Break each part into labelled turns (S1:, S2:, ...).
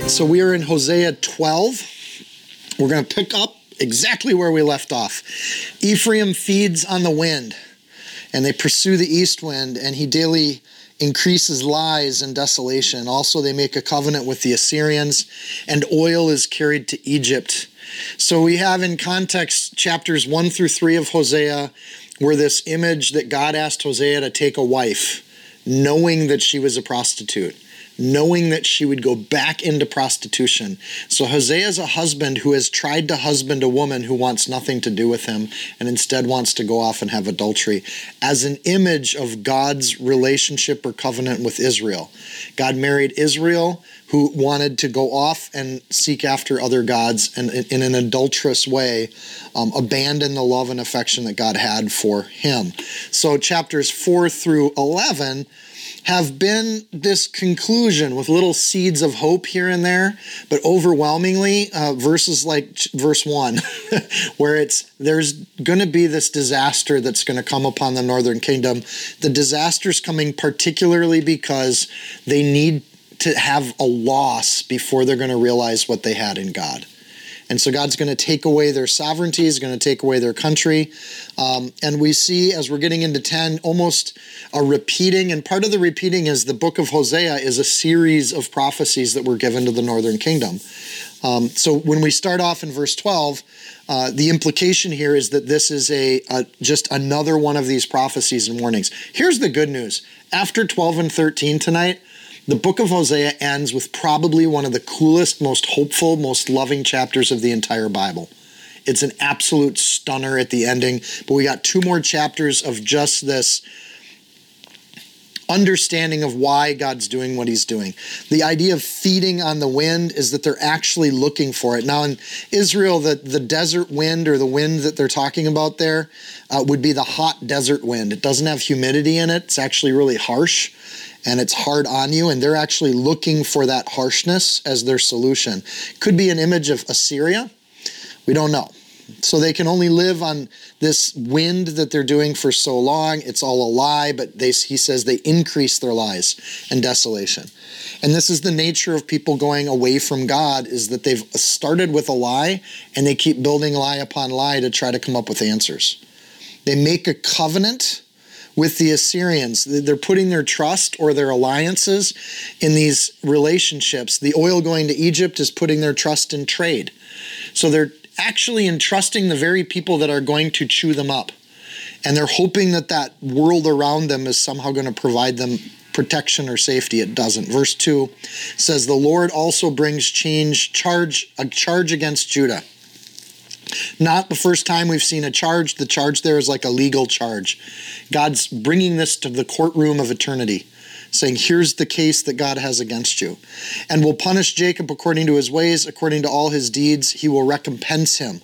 S1: Right, so we are in Hosea 12. We're going to pick up exactly where we left off. Ephraim feeds on the wind, and they pursue the east wind, and he daily increases lies and desolation. Also, they make a covenant with the Assyrians, and oil is carried to Egypt. So we have in context chapters 1 through 3 of Hosea, where this image that God asked Hosea to take a wife, knowing that she was a prostitute knowing that she would go back into prostitution. So Hosea is a husband who has tried to husband a woman who wants nothing to do with him and instead wants to go off and have adultery as an image of God's relationship or covenant with Israel. God married Israel who wanted to go off and seek after other gods and in an adulterous way um, abandon the love and affection that God had for him. So chapters 4 through 11 have been this conclusion with little seeds of hope here and there, but overwhelmingly, uh, verses like verse 1, where it's there's going to be this disaster that's going to come upon the northern kingdom. The disaster's coming particularly because they need to have a loss before they're going to realize what they had in God. And so God's going to take away their sovereignty, He's going to take away their country. Um, and we see as we're getting into 10 almost a repeating. And part of the repeating is the book of Hosea is a series of prophecies that were given to the northern kingdom. Um, so when we start off in verse 12, uh, the implication here is that this is a, a just another one of these prophecies and warnings. Here's the good news. After 12 and 13 tonight, the book of Hosea ends with probably one of the coolest, most hopeful, most loving chapters of the entire Bible. It's an absolute stunner at the ending, but we got two more chapters of just this understanding of why God's doing what he's doing. The idea of feeding on the wind is that they're actually looking for it. Now, in Israel, the, the desert wind or the wind that they're talking about there uh, would be the hot desert wind. It doesn't have humidity in it, it's actually really harsh and it's hard on you, and they're actually looking for that harshness as their solution. Could be an image of Assyria. We don't know. So they can only live on this wind that they're doing for so long. It's all a lie, but they, he says they increase their lies and desolation. And this is the nature of people going away from God is that they've started with a lie and they keep building lie upon lie to try to come up with answers. They make a covenant with the Assyrians. They're putting their trust or their alliances in these relationships. The oil going to Egypt is putting their trust in trade. So they're actually entrusting the very people that are going to chew them up. And they're hoping that that world around them is somehow going to provide them protection or safety. It doesn't. Verse 2 says, The Lord also brings change, charge, a charge against Judah not the first time we've seen a charge. The charge there is like a legal charge. God's bringing this to the courtroom of eternity, saying, Here's the case that God has against you. And will punish Jacob according to his ways, according to all his deeds. He will recompense him.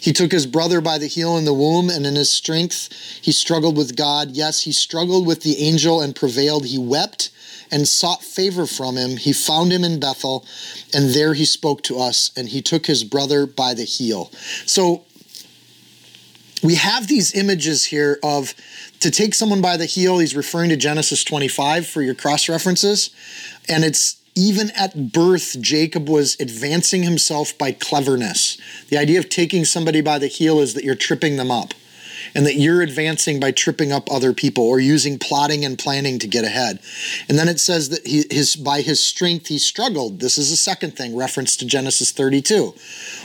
S1: He took his brother by the heel in the womb, and in his strength he struggled with God. Yes, he struggled with the angel and prevailed. He wept and sought favor from him. He found him in Bethel, and there he spoke to us, and he took his brother by the heel. So we have these images here of to take someone by the heel. He's referring to Genesis 25 for your cross references, and it's even at birth, Jacob was advancing himself by cleverness. The idea of taking somebody by the heel is that you're tripping them up and that you're advancing by tripping up other people or using plotting and planning to get ahead. And then it says that he, his by his strength he struggled. This is a second thing, reference to Genesis 32,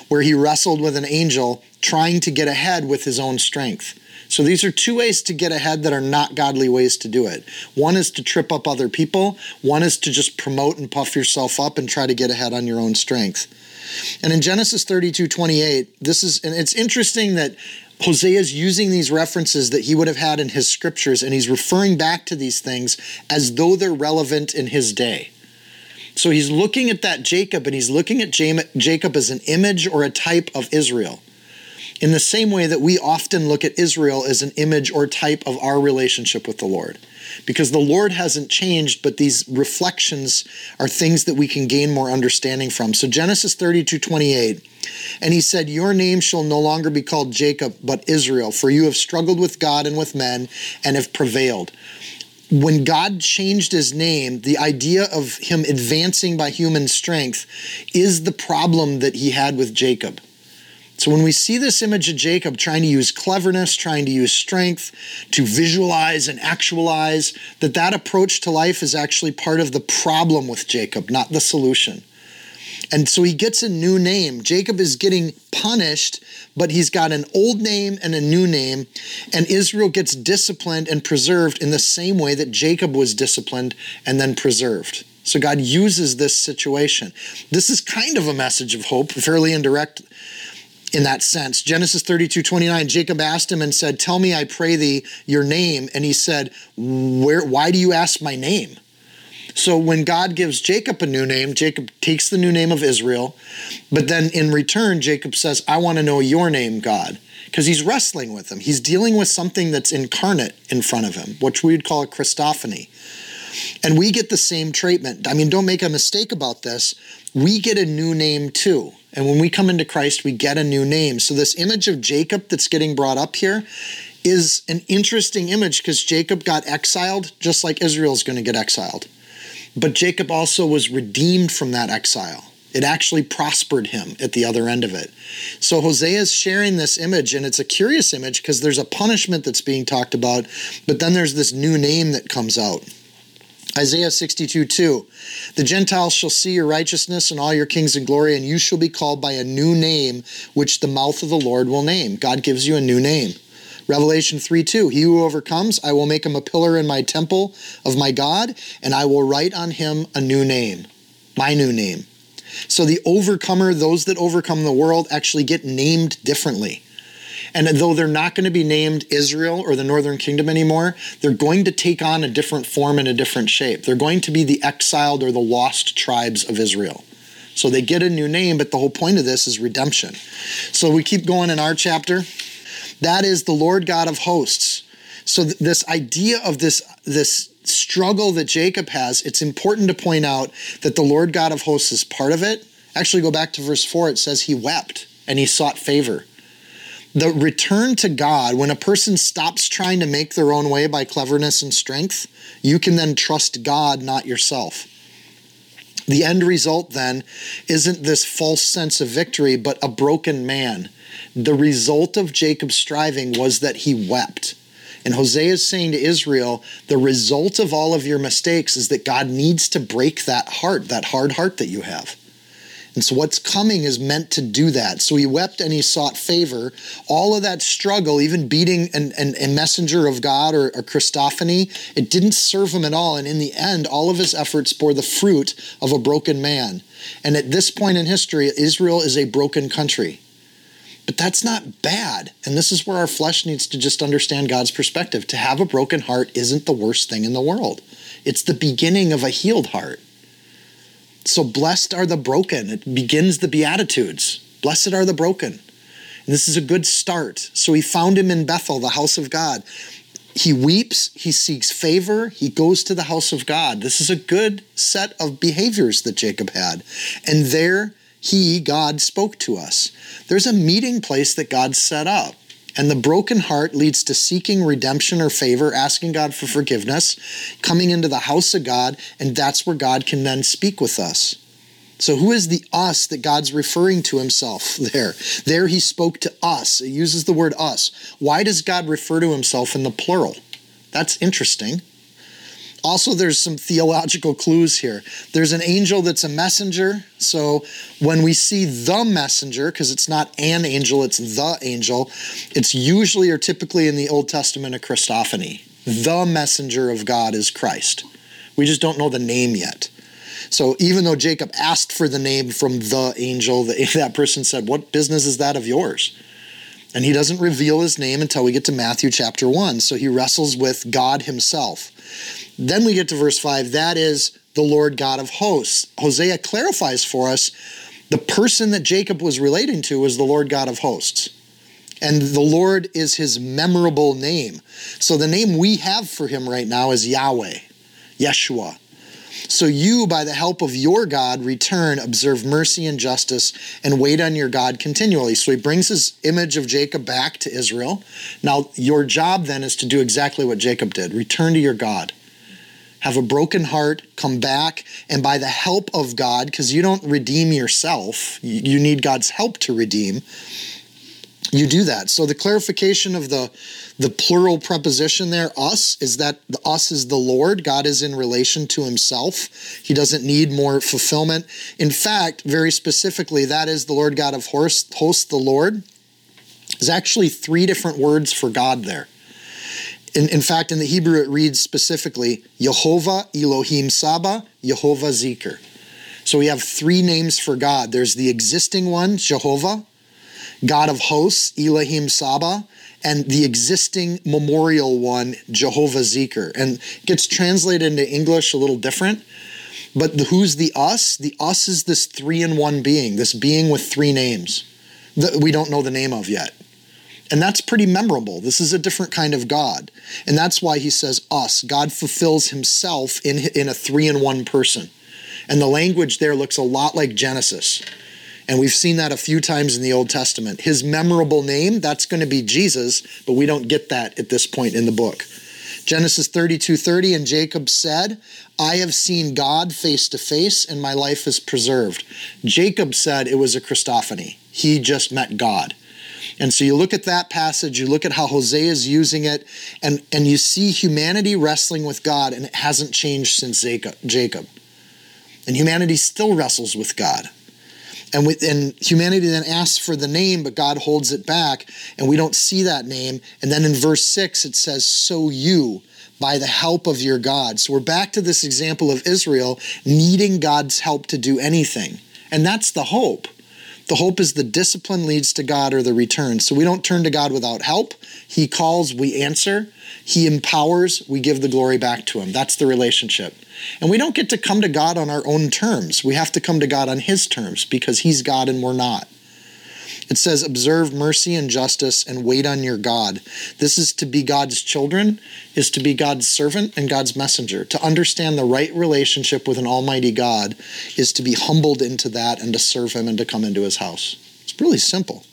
S1: where he wrestled with an angel trying to get ahead with his own strength. So these are two ways to get ahead that are not godly ways to do it. One is to trip up other people, one is to just promote and puff yourself up and try to get ahead on your own strength. And in Genesis 32 28, this is, and it's interesting that Hosea is using these references that he would have had in his scriptures, and he's referring back to these things as though they're relevant in his day. So he's looking at that Jacob, and he's looking at Jacob as an image or a type of Israel. In the same way that we often look at Israel as an image or type of our relationship with the Lord because the Lord hasn't changed, but these reflections are things that we can gain more understanding from. So Genesis 32 28, and he said, Your name shall no longer be called Jacob, but Israel, for you have struggled with God and with men and have prevailed. When God changed his name, the idea of him advancing by human strength is the problem that he had with Jacob. So when we see this image of Jacob trying to use cleverness, trying to use strength to visualize and actualize, that that approach to life is actually part of the problem with Jacob, not the solution. And so he gets a new name. Jacob is getting punished, but he's got an old name and a new name. And Israel gets disciplined and preserved in the same way that Jacob was disciplined and then preserved. So God uses this situation. This is kind of a message of hope, fairly indirect in that sense. Genesis 32 29, Jacob asked him and said, Tell me, I pray thee, your name. And he said, Where, Why do you ask my name? So when God gives Jacob a new name, Jacob takes the new name of Israel, but then in return, Jacob says, I want to know your name, God, because he's wrestling with him. He's dealing with something that's incarnate in front of him, which we would call a Christophany. And we get the same treatment. I mean, don't make a mistake about this. We get a new name too. And when we come into Christ, we get a new name. So, this image of Jacob that's getting brought up here is an interesting image because Jacob got exiled just like Israel's going to get exiled. But Jacob also was redeemed from that exile. It actually prospered him at the other end of it. So Hosea is sharing this image, and it's a curious image because there's a punishment that's being talked about, but then there's this new name that comes out. Isaiah 62 2. The Gentiles shall see your righteousness and all your kings in glory, and you shall be called by a new name, which the mouth of the Lord will name. God gives you a new name. Revelation 3 2. He who overcomes, I will make him a pillar in my temple of my God, and I will write on him a new name, my new name. So the overcomer, those that overcome the world, actually get named differently. And though they're not going to be named Israel or the Northern Kingdom anymore, they're going to take on a different form and a different shape. They're going to be the exiled or the lost tribes of Israel. So they get a new name, but the whole point of this is redemption. So we keep going in our chapter. That is the Lord God of hosts. So th- this idea of this this struggle that Jacob has, it's important to point out that the Lord God of hosts is part of it. Actually, go back to verse 4, it says he wept and he sought favor the return to God, when a person stops trying to make their own way by cleverness and strength, you can then trust God, not yourself. The end result then isn't this false sense of victory, but a broken man. The result of Jacob's striving was that he wept. And Hosea is saying to Israel, the result of all of your mistakes is that God needs to break that heart, that hard heart that you have. And so what's coming is meant to do that. So he wept and he sought favor. All of that struggle, even beating an, an, a messenger of God or a Christophany, it didn't serve him at all. And in the end, all of his efforts bore the fruit of a broken man. And at this point in history, Israel is a broken country. But that's not bad. And this is where our flesh needs to just understand God's perspective. To have a broken heart isn't the worst thing in the world, it's the beginning of a healed heart. So blessed are the broken. It begins the Beatitudes. Blessed are the broken. And this is a good start. So he found him in Bethel, the house of God. He weeps, he seeks favor, he goes to the house of God. This is a good set of behaviors that Jacob had. And there he, God, spoke to us. There's a meeting place that God set up. And the broken heart leads to seeking redemption or favor, asking God for forgiveness, coming into the house of God, and that's where God can then speak with us. So, who is the us that God's referring to himself there? There he spoke to us. It uses the word us. Why does God refer to himself in the plural? That's interesting. Also, there's some theological clues here. There's an angel that's a messenger. So when we see the messenger, because it's not an angel, it's the angel, it's usually or typically in the Old Testament a Christophany. The messenger of God is Christ. We just don't know the name yet. So even though Jacob asked for the name from the angel, that person said, What business is that of yours? And he doesn't reveal his name until we get to Matthew chapter 1. So he wrestles with God himself. Then we get to verse 5. That is the Lord God of hosts. Hosea clarifies for us the person that Jacob was relating to was the Lord God of hosts. And the Lord is his memorable name. So the name we have for him right now is Yahweh, Yeshua. So you, by the help of your God, return, observe mercy and justice, and wait on your God continually. So he brings his image of Jacob back to Israel. Now, your job then is to do exactly what Jacob did return to your God. Have a broken heart, come back, and by the help of God, because you don't redeem yourself, you need God's help to redeem you do that. So the clarification of the the plural preposition there, us, is that the us is the Lord. God is in relation to himself. He doesn't need more fulfillment. In fact, very specifically, that is the Lord God of hosts, hosts the Lord. There's actually three different words for God there. In, in fact, in the Hebrew, it reads specifically Jehovah Elohim Saba, Jehovah Zikr. So we have three names for God. There's the existing one, Jehovah, God of hosts, Elohim Saba, and the existing memorial one, Jehovah Zikr. And gets translated into English a little different. But the, who's the us? The us is this three in one being, this being with three names that we don't know the name of yet. And that's pretty memorable. This is a different kind of God. And that's why he says us. God fulfills himself in, in a three in one person. And the language there looks a lot like Genesis. And we've seen that a few times in the Old Testament. His memorable name, that's going to be Jesus, but we don't get that at this point in the book. Genesis 32 30, and Jacob said, I have seen God face to face, and my life is preserved. Jacob said it was a Christophany. He just met God. And so you look at that passage, you look at how Hosea is using it, and, and you see humanity wrestling with God, and it hasn't changed since Jacob. And humanity still wrestles with God. And, we, and humanity then asks for the name, but God holds it back, and we don't see that name. And then in verse 6, it says, So you, by the help of your God. So we're back to this example of Israel needing God's help to do anything. And that's the hope. The hope is the discipline leads to God or the return. So we don't turn to God without help. He calls, we answer. He empowers, we give the glory back to Him. That's the relationship. And we don't get to come to God on our own terms. We have to come to God on His terms because He's God and we're not. It says, Observe mercy and justice and wait on your God. This is to be God's children, is to be God's servant and God's messenger. To understand the right relationship with an Almighty God is to be humbled into that and to serve Him and to come into His house. It's really simple.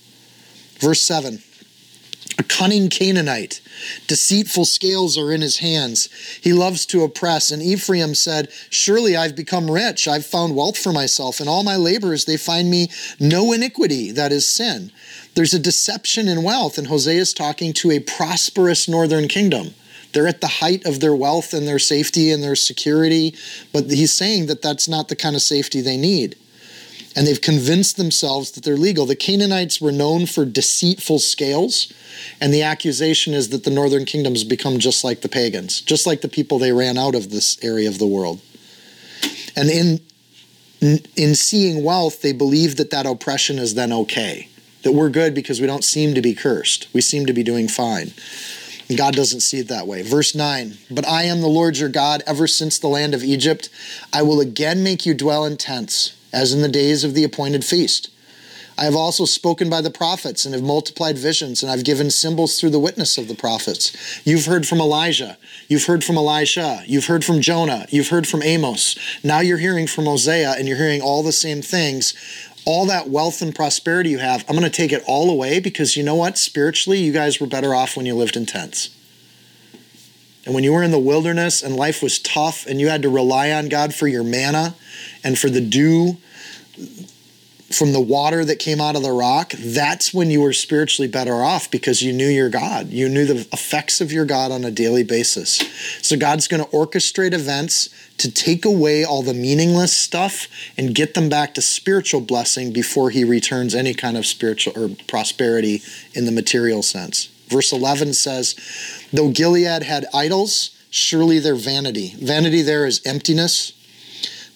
S1: Verse 7 a cunning Canaanite. Deceitful scales are in his hands. He loves to oppress. And Ephraim said, Surely I've become rich. I've found wealth for myself. In all my labors, they find me no iniquity, that is sin. There's a deception in wealth. And Hosea is talking to a prosperous northern kingdom. They're at the height of their wealth and their safety and their security. But he's saying that that's not the kind of safety they need and they've convinced themselves that they're legal. The Canaanites were known for deceitful scales, and the accusation is that the northern kingdoms become just like the pagans, just like the people they ran out of this area of the world. And in in seeing wealth, they believe that that oppression is then okay, that we're good because we don't seem to be cursed. We seem to be doing fine. God doesn't see it that way. Verse 9 But I am the Lord your God, ever since the land of Egypt. I will again make you dwell in tents as in the days of the appointed feast. I have also spoken by the prophets and have multiplied visions, and I've given symbols through the witness of the prophets. You've heard from Elijah. You've heard from Elisha. You've heard from Jonah. You've heard from Amos. Now you're hearing from Hosea, and you're hearing all the same things. All that wealth and prosperity you have, I'm going to take it all away because you know what? Spiritually, you guys were better off when you lived in tents. And when you were in the wilderness and life was tough and you had to rely on God for your manna and for the dew from the water that came out of the rock, that's when you were spiritually better off because you knew your God. You knew the effects of your God on a daily basis. So God's going to orchestrate events to take away all the meaningless stuff and get them back to spiritual blessing before he returns any kind of spiritual or prosperity in the material sense. Verse 11 says, Though Gilead had idols, surely their vanity. Vanity there is emptiness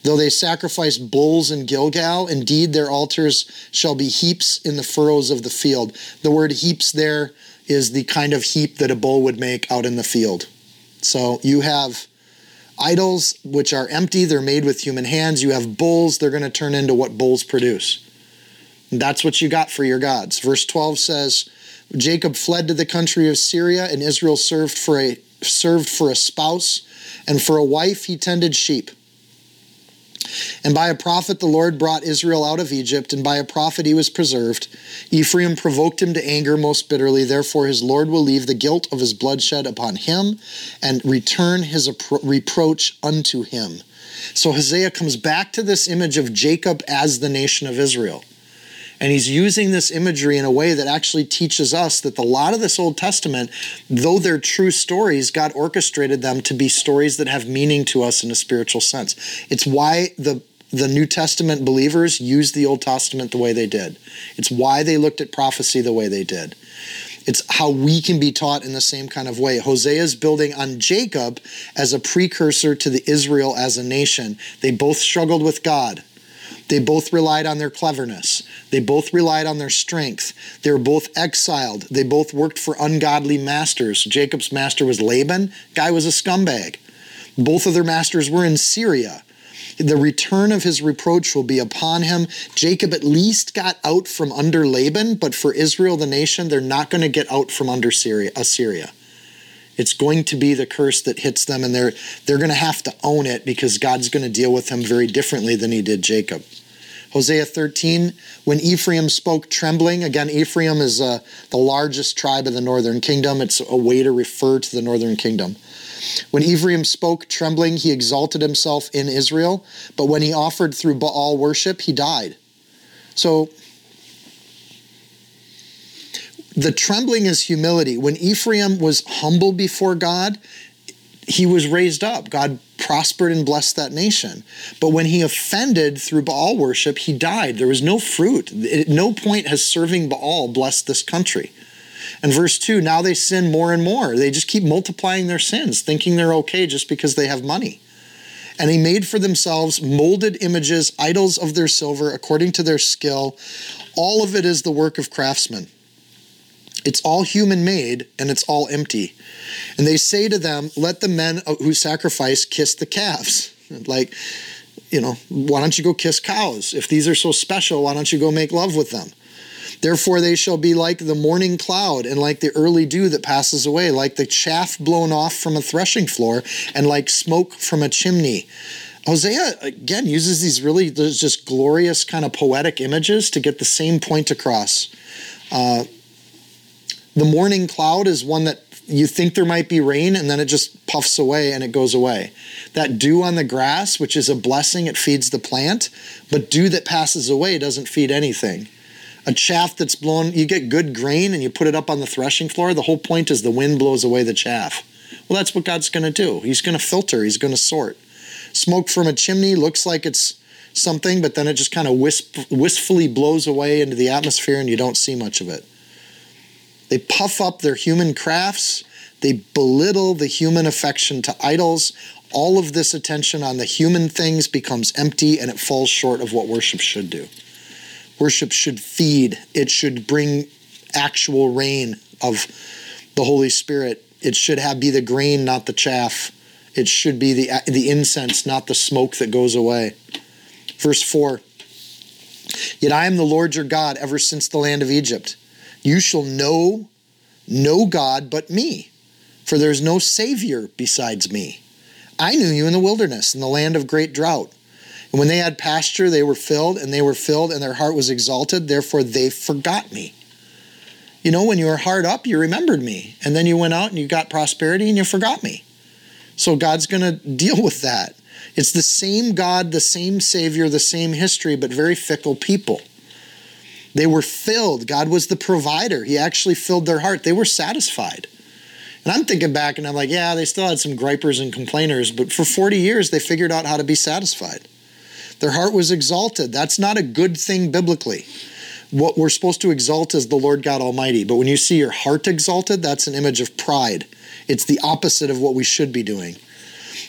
S1: Though they sacrifice bulls in Gilgal, indeed their altars shall be heaps in the furrows of the field. The word heaps there is the kind of heap that a bull would make out in the field. So you have idols which are empty, they're made with human hands. You have bulls, they're going to turn into what bulls produce. And that's what you got for your gods. Verse 12 says, Jacob fled to the country of Syria, and Israel served for a served for a spouse, and for a wife he tended sheep. And by a prophet the Lord brought Israel out of Egypt, and by a prophet he was preserved. Ephraim provoked him to anger most bitterly, therefore his Lord will leave the guilt of his bloodshed upon him and return his reproach unto him. So Hosea comes back to this image of Jacob as the nation of Israel. And he's using this imagery in a way that actually teaches us that a lot of this Old Testament, though they're true stories, God orchestrated them to be stories that have meaning to us in a spiritual sense. It's why the the New Testament believers used the Old Testament the way they did. It's why they looked at prophecy the way they did. It's how we can be taught in the same kind of way. Hosea is building on Jacob as a precursor to the Israel as a nation. They both struggled with God. They both relied on their cleverness. They both relied on their strength. They were both exiled. They both worked for ungodly masters. Jacob's master was Laban, guy was a scumbag. Both of their masters were in Syria. The return of his reproach will be upon him. Jacob at least got out from under Laban, but for Israel, the nation, they're not going to get out from under Syria, Assyria. It's going to be the curse that hits them, and they're they're going to have to own it because God's going to deal with them very differently than He did Jacob. Hosea 13, when Ephraim spoke trembling, again, Ephraim is uh, the largest tribe of the northern kingdom. It's a way to refer to the northern kingdom. When Ephraim spoke trembling, he exalted himself in Israel, but when he offered through Baal worship, he died. So the trembling is humility. When Ephraim was humble before God, he was raised up. God prospered and blessed that nation. But when he offended through Baal worship, he died. There was no fruit. At no point has serving Baal blessed this country. And verse 2 now they sin more and more. They just keep multiplying their sins, thinking they're okay just because they have money. And he made for themselves molded images, idols of their silver, according to their skill. All of it is the work of craftsmen. It's all human made and it's all empty. And they say to them, Let the men who sacrifice kiss the calves. Like, you know, why don't you go kiss cows? If these are so special, why don't you go make love with them? Therefore, they shall be like the morning cloud and like the early dew that passes away, like the chaff blown off from a threshing floor and like smoke from a chimney. Hosea again uses these really just glorious kind of poetic images to get the same point across. Uh, the morning cloud is one that you think there might be rain and then it just puffs away and it goes away. That dew on the grass, which is a blessing, it feeds the plant, but dew that passes away doesn't feed anything. A chaff that's blown, you get good grain and you put it up on the threshing floor. The whole point is the wind blows away the chaff. Well, that's what God's going to do. He's going to filter, He's going to sort. Smoke from a chimney looks like it's something, but then it just kind of wisp, wistfully blows away into the atmosphere and you don't see much of it. They puff up their human crafts. They belittle the human affection to idols. All of this attention on the human things becomes empty and it falls short of what worship should do. Worship should feed, it should bring actual rain of the Holy Spirit. It should have be the grain, not the chaff. It should be the, the incense, not the smoke that goes away. Verse 4 Yet I am the Lord your God ever since the land of Egypt. You shall know no God but me, for there is no Savior besides me. I knew you in the wilderness, in the land of great drought. And when they had pasture, they were filled, and they were filled, and their heart was exalted. Therefore, they forgot me. You know, when you were hard up, you remembered me. And then you went out and you got prosperity and you forgot me. So God's going to deal with that. It's the same God, the same Savior, the same history, but very fickle people. They were filled. God was the provider. He actually filled their heart. They were satisfied. And I'm thinking back and I'm like, yeah, they still had some gripers and complainers, but for 40 years they figured out how to be satisfied. Their heart was exalted. That's not a good thing biblically. What we're supposed to exalt is the Lord God Almighty. But when you see your heart exalted, that's an image of pride. It's the opposite of what we should be doing.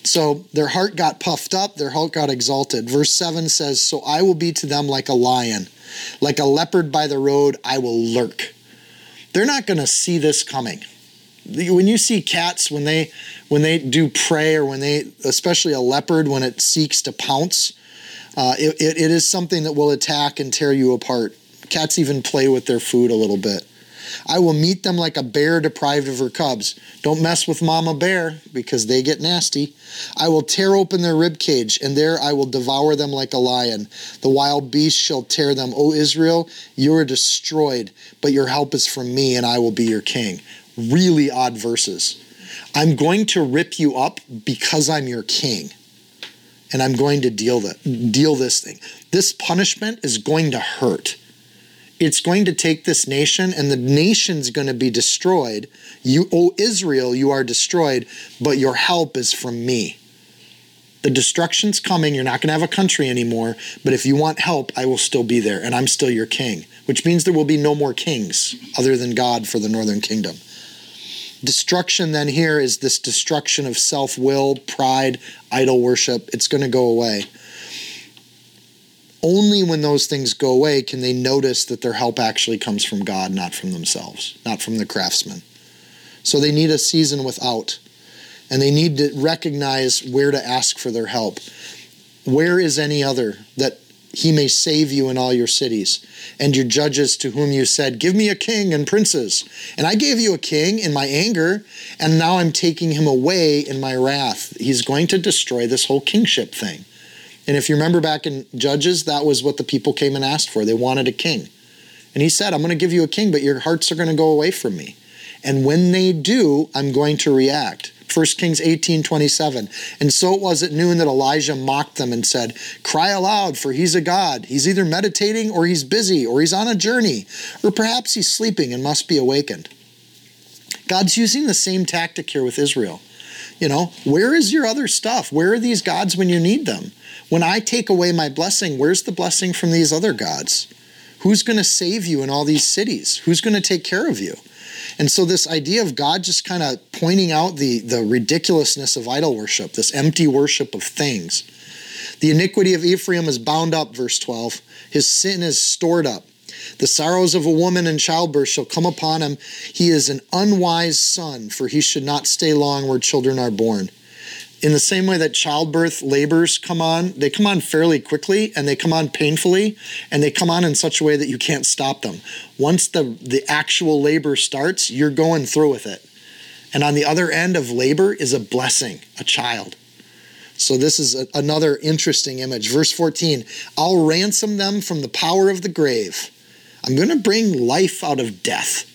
S1: So their heart got puffed up, their heart got exalted. Verse 7 says, So I will be to them like a lion, like a leopard by the road, I will lurk. They're not going to see this coming. When you see cats, when they when they do prey, or when they, especially a leopard, when it seeks to pounce, uh, it, it, it is something that will attack and tear you apart. Cats even play with their food a little bit. I will meet them like a bear deprived of her cubs. Don't mess with Mama Bear because they get nasty. I will tear open their rib cage, and there I will devour them like a lion. The wild beast shall tear them. O Israel, you are destroyed, but your help is from me, and I will be your king. Really odd verses. I'm going to rip you up because I'm your king. And I'm going to deal that deal this thing. This punishment is going to hurt it's going to take this nation and the nation's going to be destroyed. You, O Israel, you are destroyed, but your help is from me. The destruction's coming. You're not going to have a country anymore. But if you want help, I will still be there, and I'm still your king, which means there will be no more kings other than God for the northern kingdom. Destruction, then, here is this destruction of self will, pride, idol worship. It's going to go away. Only when those things go away can they notice that their help actually comes from God, not from themselves, not from the craftsman. So they need a season without, and they need to recognize where to ask for their help. Where is any other that he may save you in all your cities, and your judges to whom you said, Give me a king and princes. And I gave you a king in my anger, and now I'm taking him away in my wrath. He's going to destroy this whole kingship thing. And if you remember back in Judges, that was what the people came and asked for. They wanted a king. And he said, I'm going to give you a king, but your hearts are going to go away from me. And when they do, I'm going to react. 1 Kings 18 27. And so it was at noon that Elijah mocked them and said, Cry aloud, for he's a God. He's either meditating, or he's busy, or he's on a journey, or perhaps he's sleeping and must be awakened. God's using the same tactic here with Israel. You know, where is your other stuff? Where are these gods when you need them? When I take away my blessing, where's the blessing from these other gods? Who's going to save you in all these cities? Who's going to take care of you? And so this idea of God just kind of pointing out the, the ridiculousness of idol worship, this empty worship of things. The iniquity of Ephraim is bound up, verse 12. His sin is stored up. The sorrows of a woman in childbirth shall come upon him. He is an unwise son, for he should not stay long where children are born in the same way that childbirth labors come on, they come on fairly quickly and they come on painfully and they come on in such a way that you can't stop them. Once the, the actual labor starts, you're going through with it. And on the other end of labor is a blessing, a child. So this is a, another interesting image. Verse 14 I'll ransom them from the power of the grave. I'm going to bring life out of death.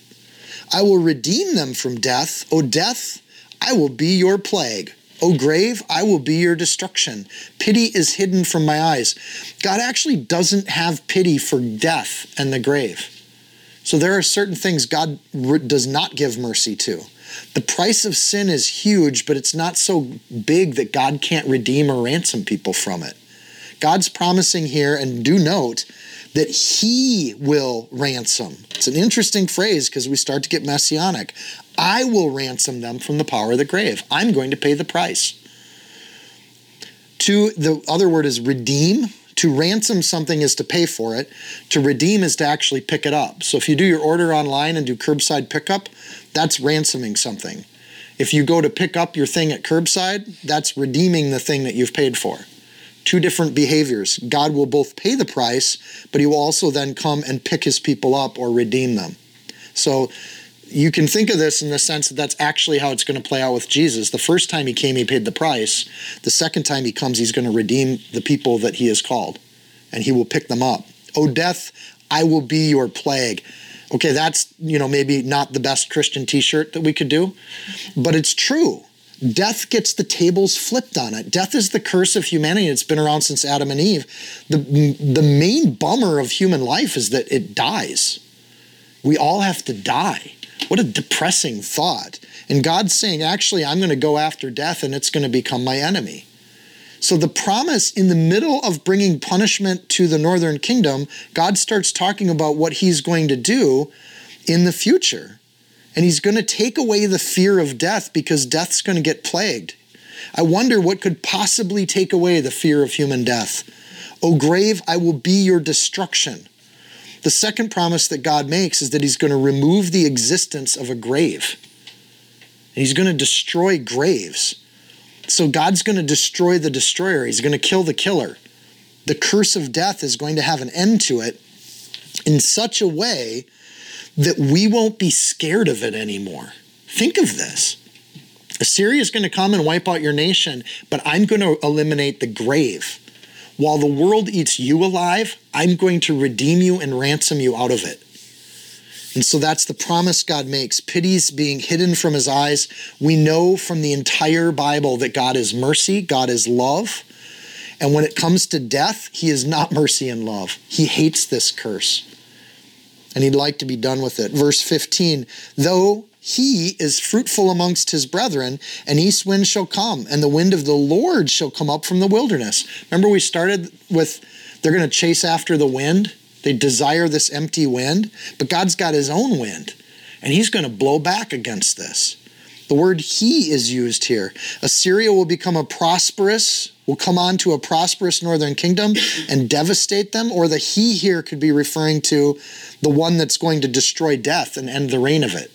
S1: I will redeem them from death. O death, I will be your plague. O grave, I will be your destruction. Pity is hidden from my eyes. God actually doesn't have pity for death and the grave. So there are certain things God does not give mercy to. The price of sin is huge, but it's not so big that God can't redeem or ransom people from it. God's promising here, and do note, that he will ransom. It's an interesting phrase because we start to get messianic. I will ransom them from the power of the grave. I'm going to pay the price. To the other word is redeem. To ransom something is to pay for it. To redeem is to actually pick it up. So if you do your order online and do curbside pickup, that's ransoming something. If you go to pick up your thing at curbside, that's redeeming the thing that you've paid for two different behaviors. God will both pay the price, but he will also then come and pick his people up or redeem them. So you can think of this in the sense that that's actually how it's going to play out with Jesus. The first time he came, he paid the price. The second time he comes, he's going to redeem the people that he has called, and he will pick them up. O death, I will be your plague. Okay, that's, you know, maybe not the best Christian t shirt that we could do, but it's true death gets the tables flipped on it. Death is the curse of humanity. It's been around since Adam and Eve. The, the main bummer of human life is that it dies. We all have to die. What a depressing thought. And God's saying, actually, I'm going to go after death and it's going to become my enemy. So, the promise in the middle of bringing punishment to the northern kingdom, God starts talking about what he's going to do in the future. And he's going to take away the fear of death because death's going to get plagued. I wonder what could possibly take away the fear of human death. O grave, I will be your destruction. The second promise that God makes is that He's going to remove the existence of a grave. He's going to destroy graves. So God's going to destroy the destroyer, He's going to kill the killer. The curse of death is going to have an end to it in such a way that we won't be scared of it anymore. Think of this. Assyria is going to come and wipe out your nation, but I'm going to eliminate the grave. While the world eats you alive, I'm going to redeem you and ransom you out of it. And so that's the promise God makes. Pity's being hidden from his eyes. We know from the entire Bible that God is mercy, God is love. And when it comes to death, he is not mercy and love. He hates this curse. And he'd like to be done with it. Verse 15 Though he is fruitful amongst his brethren, an east wind shall come, and the wind of the Lord shall come up from the wilderness. Remember, we started with they're going to chase after the wind. They desire this empty wind, but God's got his own wind, and he's going to blow back against this. The word he is used here. Assyria will become a prosperous, will come on to a prosperous northern kingdom and devastate them, or the he here could be referring to the one that's going to destroy death and end the reign of it.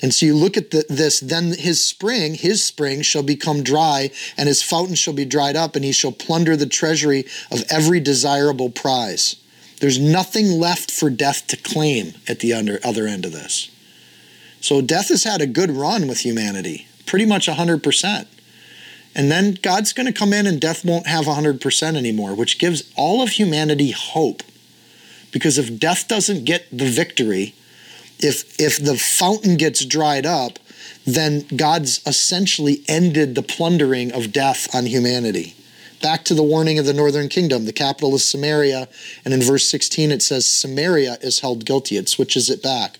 S1: And so you look at the, this, then his spring, his spring shall become dry, and his fountain shall be dried up, and he shall plunder the treasury of every desirable prize. There's nothing left for death to claim at the under, other end of this. So death has had a good run with humanity, pretty much 100%. And then God's going to come in and death won't have 100% anymore, which gives all of humanity hope. Because if death doesn't get the victory, if if the fountain gets dried up, then God's essentially ended the plundering of death on humanity. Back to the warning of the northern kingdom, the capital is Samaria, and in verse 16 it says Samaria is held guilty. It switches it back.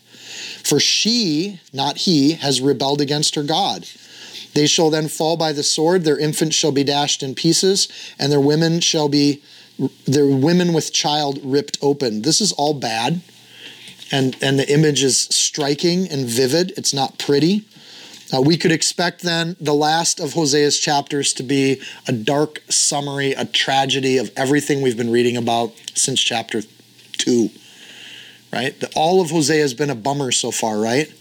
S1: For she, not he, has rebelled against her God. They shall then fall by the sword, their infants shall be dashed in pieces, and their women shall be their women with child ripped open. This is all bad and and the image is striking and vivid. It's not pretty. Uh, we could expect then the last of Hosea's chapters to be a dark summary, a tragedy of everything we've been reading about since chapter two. Right? The, all of Hosea has been a bummer so far, right?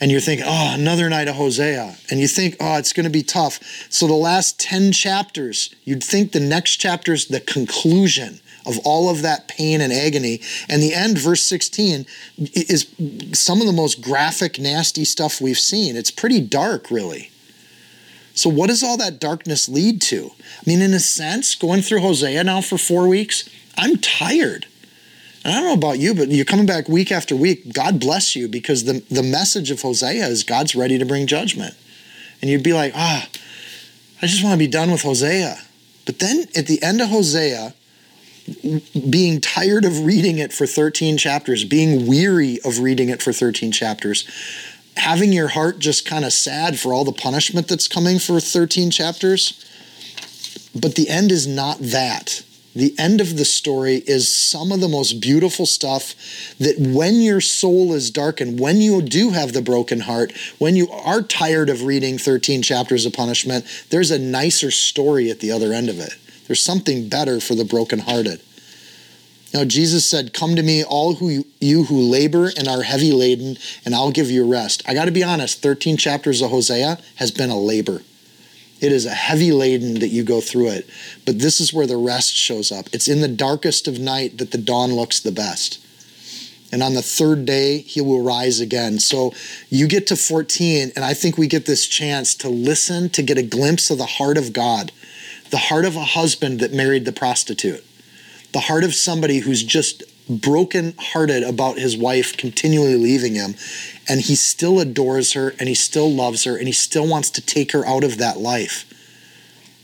S1: And you're thinking, oh, another night of Hosea. And you think, oh, it's going to be tough. So the last 10 chapters, you'd think the next chapter is the conclusion of all of that pain and agony. And the end, verse 16, is some of the most graphic, nasty stuff we've seen. It's pretty dark, really. So, what does all that darkness lead to? I mean, in a sense, going through Hosea now for four weeks, I'm tired. And I don't know about you, but you're coming back week after week. God bless you because the, the message of Hosea is God's ready to bring judgment. And you'd be like, ah, I just want to be done with Hosea. But then at the end of Hosea, being tired of reading it for 13 chapters, being weary of reading it for 13 chapters, having your heart just kind of sad for all the punishment that's coming for 13 chapters. But the end is not that. The end of the story is some of the most beautiful stuff that when your soul is darkened, when you do have the broken heart, when you are tired of reading 13 chapters of punishment, there's a nicer story at the other end of it. There's something better for the brokenhearted. Now, Jesus said, Come to me, all who you who labor and are heavy laden, and I'll give you rest. I got to be honest, 13 chapters of Hosea has been a labor. It is a heavy laden that you go through it. But this is where the rest shows up. It's in the darkest of night that the dawn looks the best. And on the third day, he will rise again. So you get to 14, and I think we get this chance to listen, to get a glimpse of the heart of God the heart of a husband that married the prostitute, the heart of somebody who's just broken hearted about his wife continually leaving him, and he still adores her and he still loves her and he still wants to take her out of that life.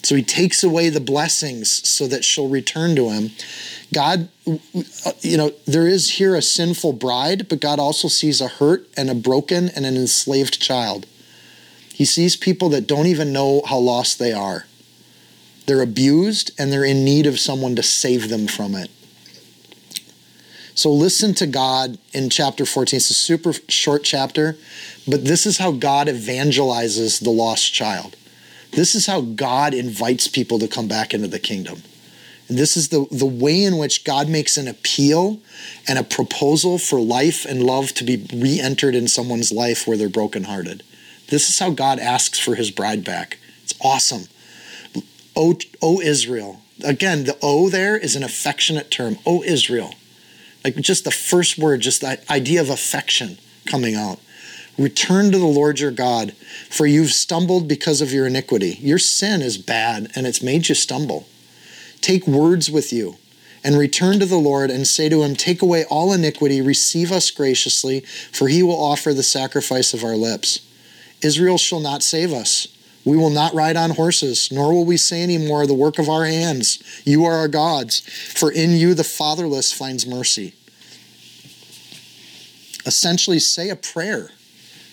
S1: So he takes away the blessings so that she'll return to him. God, uh, you know, there is here a sinful bride, but God also sees a hurt and a broken and an enslaved child. He sees people that don't even know how lost they are. They're abused and they're in need of someone to save them from it. So listen to God in chapter 14. It's a super short chapter, but this is how God evangelizes the lost child. This is how God invites people to come back into the kingdom. And this is the, the way in which God makes an appeal and a proposal for life and love to be re entered in someone's life where they're brokenhearted. This is how God asks for his bride back. It's awesome. O, o Israel. Again, the O there is an affectionate term. O Israel. Like just the first word, just that idea of affection coming out. Return to the Lord your God, for you've stumbled because of your iniquity. Your sin is bad and it's made you stumble. Take words with you and return to the Lord and say to him, Take away all iniquity, receive us graciously, for he will offer the sacrifice of our lips. Assyria shall not save us. We will not ride on horses, nor will we say any more, The work of our hands. You are our gods, for in you the fatherless finds mercy. Essentially, say a prayer,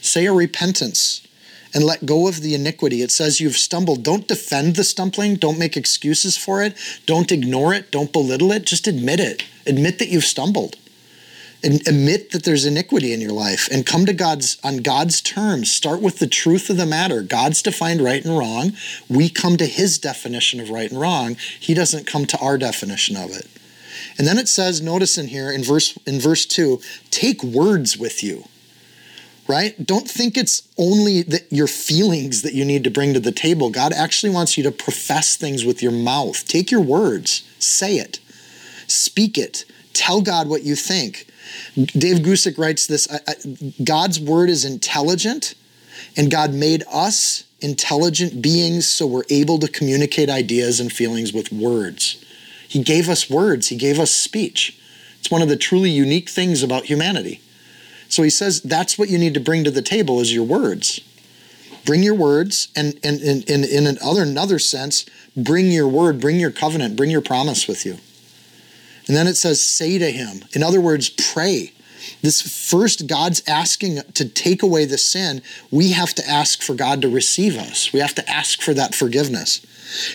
S1: say a repentance and let go of the iniquity. It says you've stumbled. Don't defend the stumbling. Don't make excuses for it. Don't ignore it. Don't belittle it. Just admit it. Admit that you've stumbled. And admit that there's iniquity in your life and come to God's on God's terms. Start with the truth of the matter. God's defined right and wrong. We come to his definition of right and wrong. He doesn't come to our definition of it. And then it says, notice in here in verse in verse 2, take words with you right? Don't think it's only that your feelings that you need to bring to the table. God actually wants you to profess things with your mouth. Take your words, say it, speak it, tell God what you think. Dave Guzik writes this God's word is intelligent, and God made us intelligent beings so we're able to communicate ideas and feelings with words. He gave us words, He gave us speech. It's one of the truly unique things about humanity. So he says that's what you need to bring to the table is your words. Bring your words, and, and, and, and in another, another sense, bring your word, bring your covenant, bring your promise with you. And then it says, say to him. In other words, pray. This first, God's asking to take away the sin. We have to ask for God to receive us. We have to ask for that forgiveness.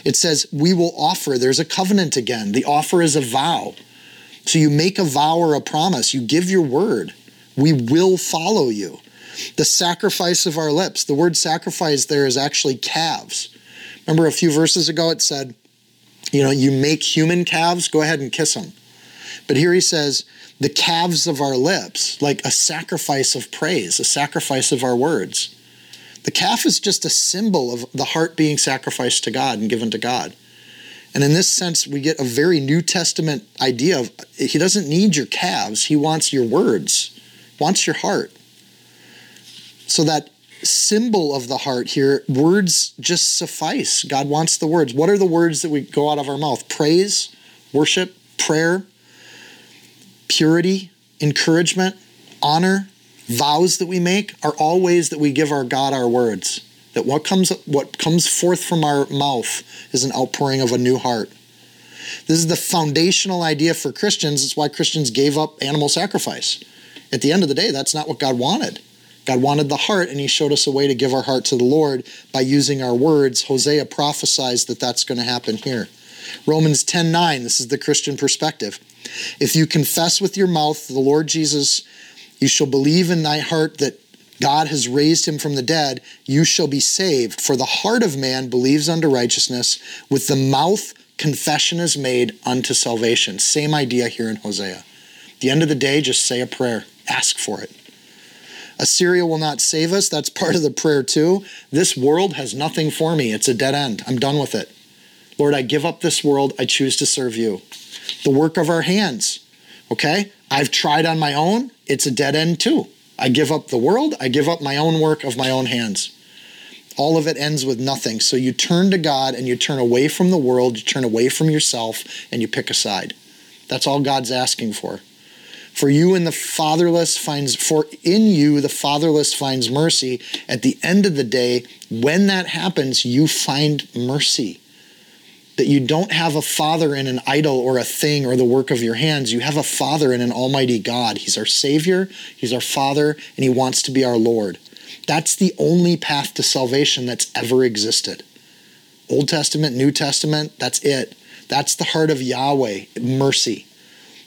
S1: It says, we will offer. There's a covenant again. The offer is a vow. So you make a vow or a promise, you give your word. We will follow you. The sacrifice of our lips. The word sacrifice there is actually calves. Remember a few verses ago it said, you know, you make human calves, go ahead and kiss them. But here he says, the calves of our lips, like a sacrifice of praise, a sacrifice of our words. The calf is just a symbol of the heart being sacrificed to God and given to God. And in this sense, we get a very New Testament idea of He doesn't need your calves, He wants your words wants your heart. So that symbol of the heart here, words just suffice. God wants the words. What are the words that we go out of our mouth? Praise, worship, prayer, purity, encouragement, honor, vows that we make are all ways that we give our God our words. That what comes what comes forth from our mouth is an outpouring of a new heart. This is the foundational idea for Christians. It's why Christians gave up animal sacrifice at the end of the day, that's not what God wanted. God wanted the heart, and He showed us a way to give our heart to the Lord by using our words. Hosea prophesies that that's going to happen here. Romans 10 9, this is the Christian perspective. If you confess with your mouth the Lord Jesus, you shall believe in thy heart that God has raised him from the dead, you shall be saved. For the heart of man believes unto righteousness, with the mouth confession is made unto salvation. Same idea here in Hosea. At the end of the day, just say a prayer. Ask for it. Assyria will not save us. That's part of the prayer, too. This world has nothing for me. It's a dead end. I'm done with it. Lord, I give up this world. I choose to serve you. The work of our hands. Okay? I've tried on my own. It's a dead end, too. I give up the world. I give up my own work of my own hands. All of it ends with nothing. So you turn to God and you turn away from the world, you turn away from yourself, and you pick a side. That's all God's asking for. For you and the fatherless finds for in you the fatherless finds mercy. At the end of the day, when that happens, you find mercy. That you don't have a father in an idol or a thing or the work of your hands. You have a father in an almighty God. He's our Savior, He's our Father, and He wants to be our Lord. That's the only path to salvation that's ever existed. Old Testament, New Testament, that's it. That's the heart of Yahweh, mercy.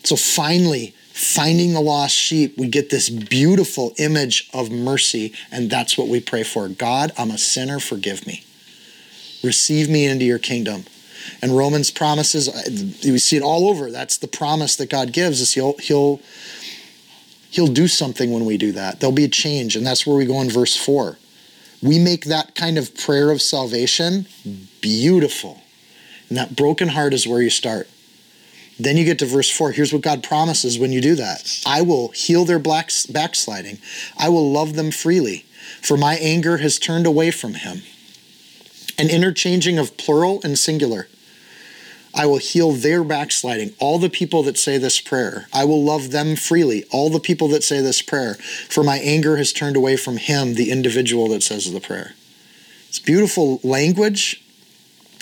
S1: So finally, finding the lost sheep, we get this beautiful image of mercy, and that's what we pray for. God, I'm a sinner, forgive me. Receive me into your kingdom. And Romans promises, uh, we see it all over. That's the promise that God gives us. He'll, he'll, he'll do something when we do that. There'll be a change. And that's where we go in verse 4. We make that kind of prayer of salvation beautiful. And that broken heart is where you start. Then you get to verse 4. Here's what God promises when you do that I will heal their backsliding, I will love them freely, for my anger has turned away from him. An interchanging of plural and singular. I will heal their backsliding. All the people that say this prayer, I will love them freely. All the people that say this prayer, for my anger has turned away from him, the individual that says the prayer. It's beautiful language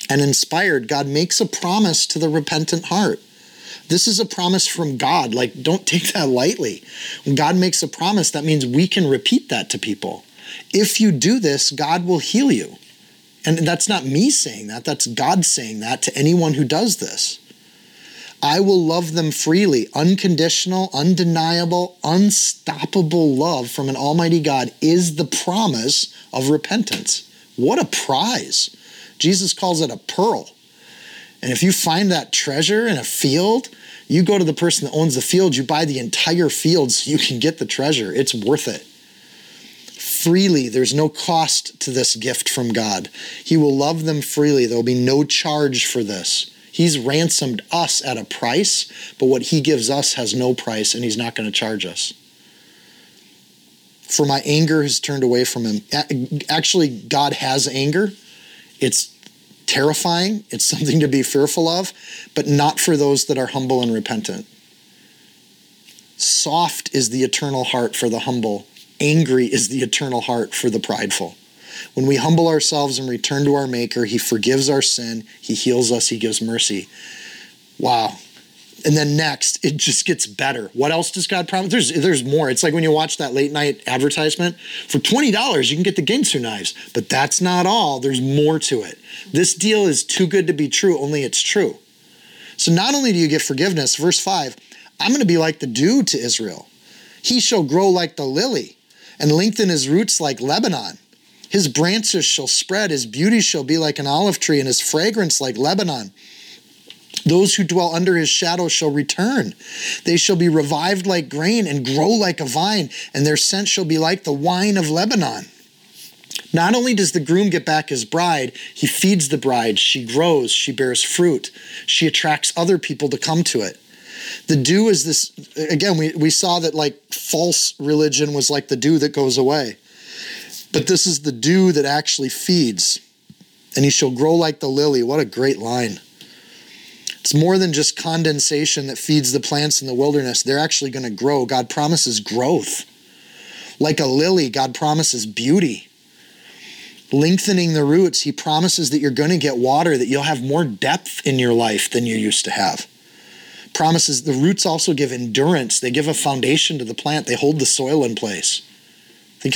S1: and inspired. God makes a promise to the repentant heart. This is a promise from God. Like, don't take that lightly. When God makes a promise, that means we can repeat that to people. If you do this, God will heal you. And that's not me saying that, that's God saying that to anyone who does this. I will love them freely. Unconditional, undeniable, unstoppable love from an Almighty God is the promise of repentance. What a prize! Jesus calls it a pearl. And if you find that treasure in a field, you go to the person that owns the field, you buy the entire field so you can get the treasure. It's worth it freely. There's no cost to this gift from God. He will love them freely. There will be no charge for this. He's ransomed us at a price, but what he gives us has no price, and he's not going to charge us. For my anger has turned away from him. Actually, God has anger. It's terrifying, it's something to be fearful of, but not for those that are humble and repentant. Soft is the eternal heart for the humble, Angry is the eternal heart for the prideful. When we humble ourselves and return to our Maker, He forgives our sin, He heals us, He gives mercy. Wow. And then next, it just gets better. What else does God promise? There's there's more. It's like when you watch that late night advertisement. For $20, you can get the Ginsu knives. But that's not all. There's more to it. This deal is too good to be true, only it's true. So not only do you get forgiveness, verse 5, I'm going to be like the dew to Israel. He shall grow like the lily and lengthen his roots like Lebanon. His branches shall spread, his beauty shall be like an olive tree, and his fragrance like Lebanon. Those who dwell under his shadow shall return. They shall be revived like grain and grow like a vine, and their scent shall be like the wine of Lebanon. Not only does the groom get back his bride, he feeds the bride. She grows, she bears fruit, she attracts other people to come to it. The dew is this, again, we, we saw that like false religion was like the dew that goes away. But this is the dew that actually feeds. And he shall grow like the lily. What a great line. It's more than just condensation that feeds the plants in the wilderness. They're actually going to grow. God promises growth. Like a lily, God promises beauty. Lengthening the roots, He promises that you're going to get water, that you'll have more depth in your life than you used to have promises the roots also give endurance they give a foundation to the plant they hold the soil in place think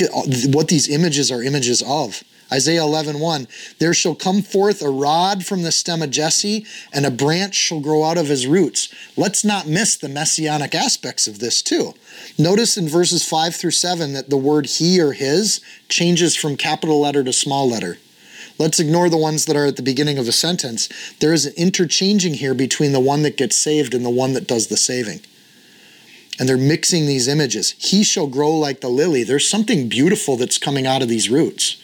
S1: what these images are images of isaiah 11 1 there shall come forth a rod from the stem of jesse and a branch shall grow out of his roots let's not miss the messianic aspects of this too notice in verses 5 through 7 that the word he or his changes from capital letter to small letter Let's ignore the ones that are at the beginning of a sentence. There is an interchanging here between the one that gets saved and the one that does the saving. And they're mixing these images. He shall grow like the lily. There's something beautiful that's coming out of these roots.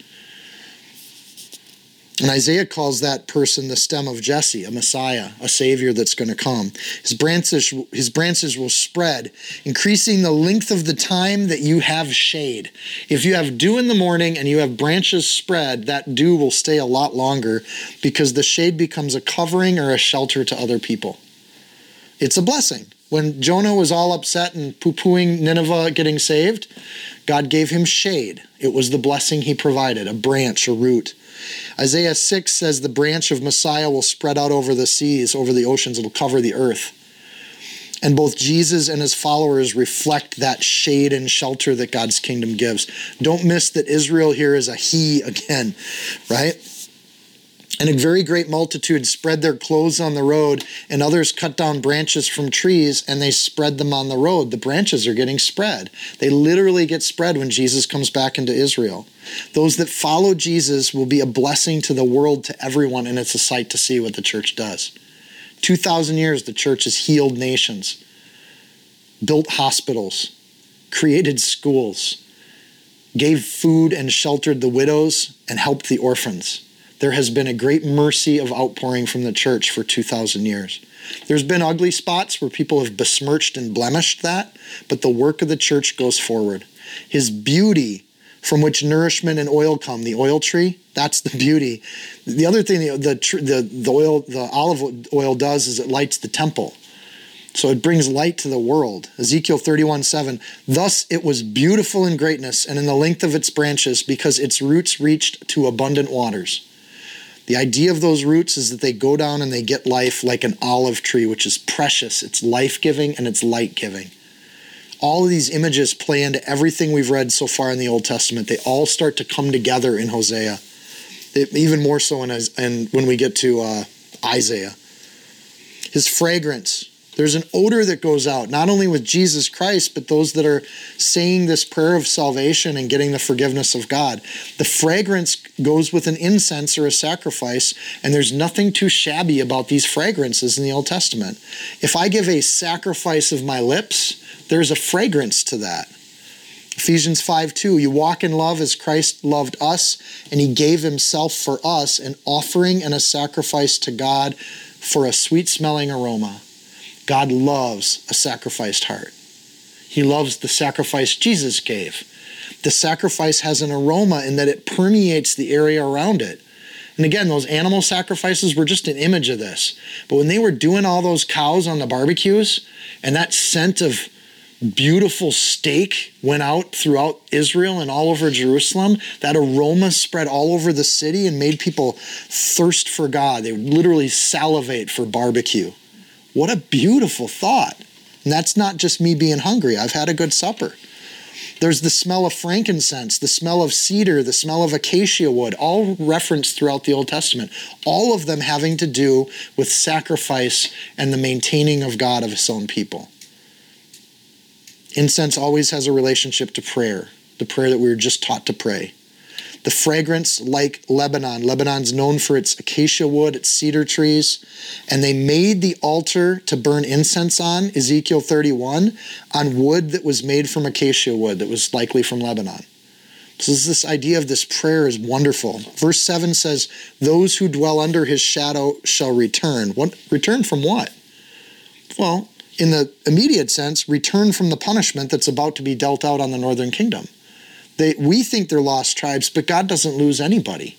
S1: And Isaiah calls that person the stem of Jesse, a Messiah, a Savior that's going to come. His branches, his branches will spread, increasing the length of the time that you have shade. If you have dew in the morning and you have branches spread, that dew will stay a lot longer because the shade becomes a covering or a shelter to other people. It's a blessing. When Jonah was all upset and poo pooing Nineveh getting saved, God gave him shade. It was the blessing he provided, a branch, a root. Isaiah 6 says the branch of Messiah will spread out over the seas, over the oceans, it'll cover the earth. And both Jesus and his followers reflect that shade and shelter that God's kingdom gives. Don't miss that Israel here is a he again, right? And a very great multitude spread their clothes on the road, and others cut down branches from trees and they spread them on the road. The branches are getting spread. They literally get spread when Jesus comes back into Israel. Those that follow Jesus will be a blessing to the world, to everyone, and it's a sight to see what the church does. 2,000 years, the church has healed nations, built hospitals, created schools, gave food and sheltered the widows, and helped the orphans. There has been a great mercy of outpouring from the church for 2,000 years. There's been ugly spots where people have besmirched and blemished that, but the work of the church goes forward. His beauty, from which nourishment and oil come, the oil tree, that's the beauty. The other thing the, the, the, oil, the olive oil does is it lights the temple. So it brings light to the world. Ezekiel 31 7. Thus it was beautiful in greatness and in the length of its branches, because its roots reached to abundant waters. The idea of those roots is that they go down and they get life like an olive tree, which is precious. It's life giving and it's light giving. All of these images play into everything we've read so far in the Old Testament. They all start to come together in Hosea, it, even more so in, in, when we get to uh, Isaiah. His fragrance, there's an odor that goes out, not only with Jesus Christ, but those that are saying this prayer of salvation and getting the forgiveness of God. The fragrance goes with an incense or a sacrifice, and there's nothing too shabby about these fragrances in the Old Testament. If I give a sacrifice of my lips, there's a fragrance to that. Ephesians 5 2, you walk in love as Christ loved us, and he gave himself for us, an offering and a sacrifice to God for a sweet smelling aroma. God loves a sacrificed heart. He loves the sacrifice Jesus gave. The sacrifice has an aroma in that it permeates the area around it. And again, those animal sacrifices were just an image of this. But when they were doing all those cows on the barbecues and that scent of beautiful steak went out throughout Israel and all over Jerusalem. That aroma spread all over the city and made people thirst for God. They would literally salivate for barbecue. What a beautiful thought. And that's not just me being hungry. I've had a good supper. There's the smell of frankincense, the smell of cedar, the smell of acacia wood, all referenced throughout the Old Testament. All of them having to do with sacrifice and the maintaining of God of his own people. Incense always has a relationship to prayer, the prayer that we were just taught to pray. The fragrance, like Lebanon, Lebanon's known for its acacia wood, its cedar trees. And they made the altar to burn incense on, Ezekiel 31, on wood that was made from acacia wood, that was likely from Lebanon. So this idea of this prayer is wonderful. Verse 7 says, Those who dwell under his shadow shall return. What return from what? Well, in the immediate sense, return from the punishment that's about to be dealt out on the northern kingdom. They, we think they're lost tribes, but God doesn't lose anybody.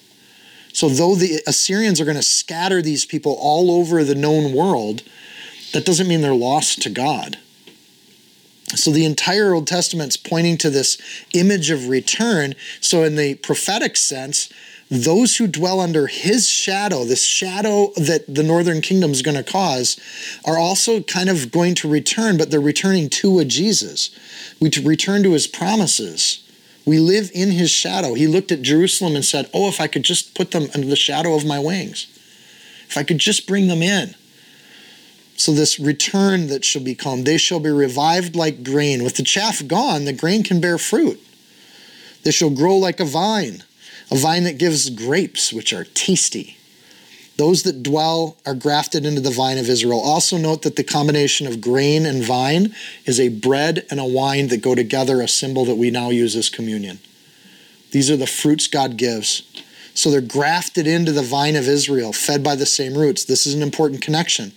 S1: So, though the Assyrians are going to scatter these people all over the known world, that doesn't mean they're lost to God. So, the entire Old Testament's pointing to this image of return. So, in the prophetic sense, those who dwell under his shadow, this shadow that the northern kingdom is going to cause, are also kind of going to return, but they're returning to a Jesus. We to return to his promises. We live in his shadow. He looked at Jerusalem and said, Oh, if I could just put them under the shadow of my wings, if I could just bring them in. So, this return that shall be come, they shall be revived like grain. With the chaff gone, the grain can bear fruit. They shall grow like a vine, a vine that gives grapes, which are tasty. Those that dwell are grafted into the vine of Israel. Also, note that the combination of grain and vine is a bread and a wine that go together, a symbol that we now use as communion. These are the fruits God gives. So they're grafted into the vine of Israel, fed by the same roots. This is an important connection.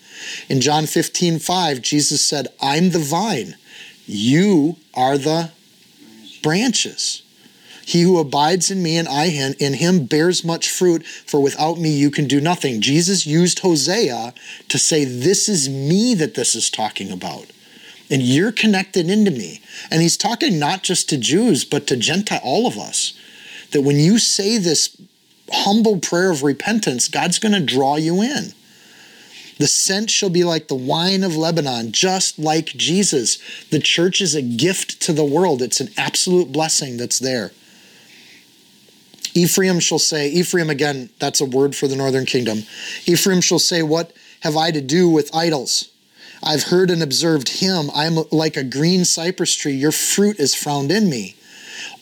S1: In John 15, 5, Jesus said, I'm the vine, you are the branches. He who abides in me and I in him bears much fruit, for without me you can do nothing. Jesus used Hosea to say, This is me that this is talking about. And you're connected into me. And he's talking not just to Jews, but to Gentile, all of us. That when you say this humble prayer of repentance, God's going to draw you in. The scent shall be like the wine of Lebanon, just like Jesus. The church is a gift to the world, it's an absolute blessing that's there. Ephraim shall say, Ephraim again, that's a word for the northern kingdom. Ephraim shall say, What have I to do with idols? I've heard and observed him. I'm like a green cypress tree. Your fruit is found in me.